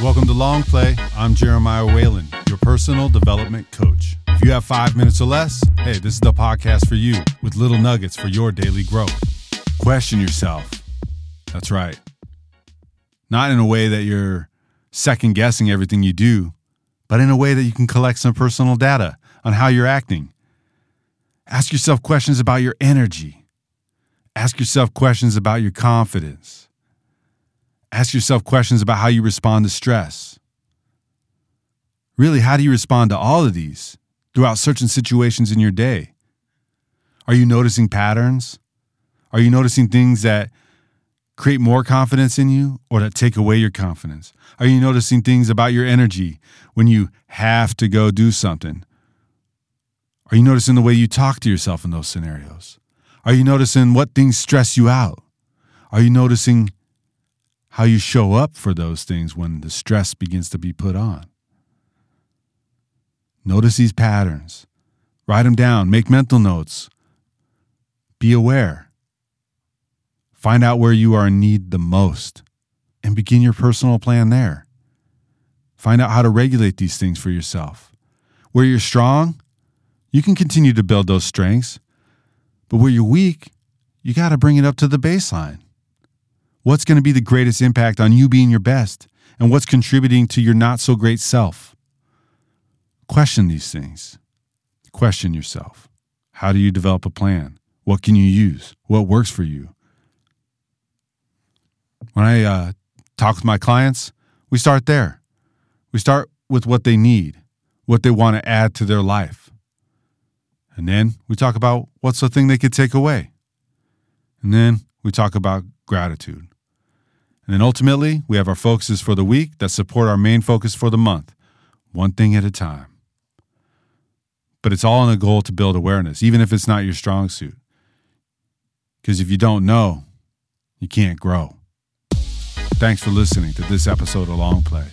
Welcome to Long Play. I'm Jeremiah Whalen, your personal development coach. If you have five minutes or less, hey, this is the podcast for you with little nuggets for your daily growth. Question yourself. That's right. Not in a way that you're second guessing everything you do, but in a way that you can collect some personal data on how you're acting. Ask yourself questions about your energy. Ask yourself questions about your confidence. Ask yourself questions about how you respond to stress. Really, how do you respond to all of these throughout certain situations in your day? Are you noticing patterns? Are you noticing things that create more confidence in you or that take away your confidence? Are you noticing things about your energy when you have to go do something? Are you noticing the way you talk to yourself in those scenarios? Are you noticing what things stress you out? Are you noticing how you show up for those things when the stress begins to be put on. Notice these patterns. Write them down. Make mental notes. Be aware. Find out where you are in need the most and begin your personal plan there. Find out how to regulate these things for yourself. Where you're strong, you can continue to build those strengths. But where you're weak, you got to bring it up to the baseline. What's going to be the greatest impact on you being your best? And what's contributing to your not so great self? Question these things. Question yourself. How do you develop a plan? What can you use? What works for you? When I uh, talk with my clients, we start there. We start with what they need, what they want to add to their life. And then we talk about what's the thing they could take away. And then we talk about gratitude. And then ultimately, we have our focuses for the week that support our main focus for the month, one thing at a time. But it's all in a goal to build awareness, even if it's not your strong suit. Because if you don't know, you can't grow. Thanks for listening to this episode of Long Play.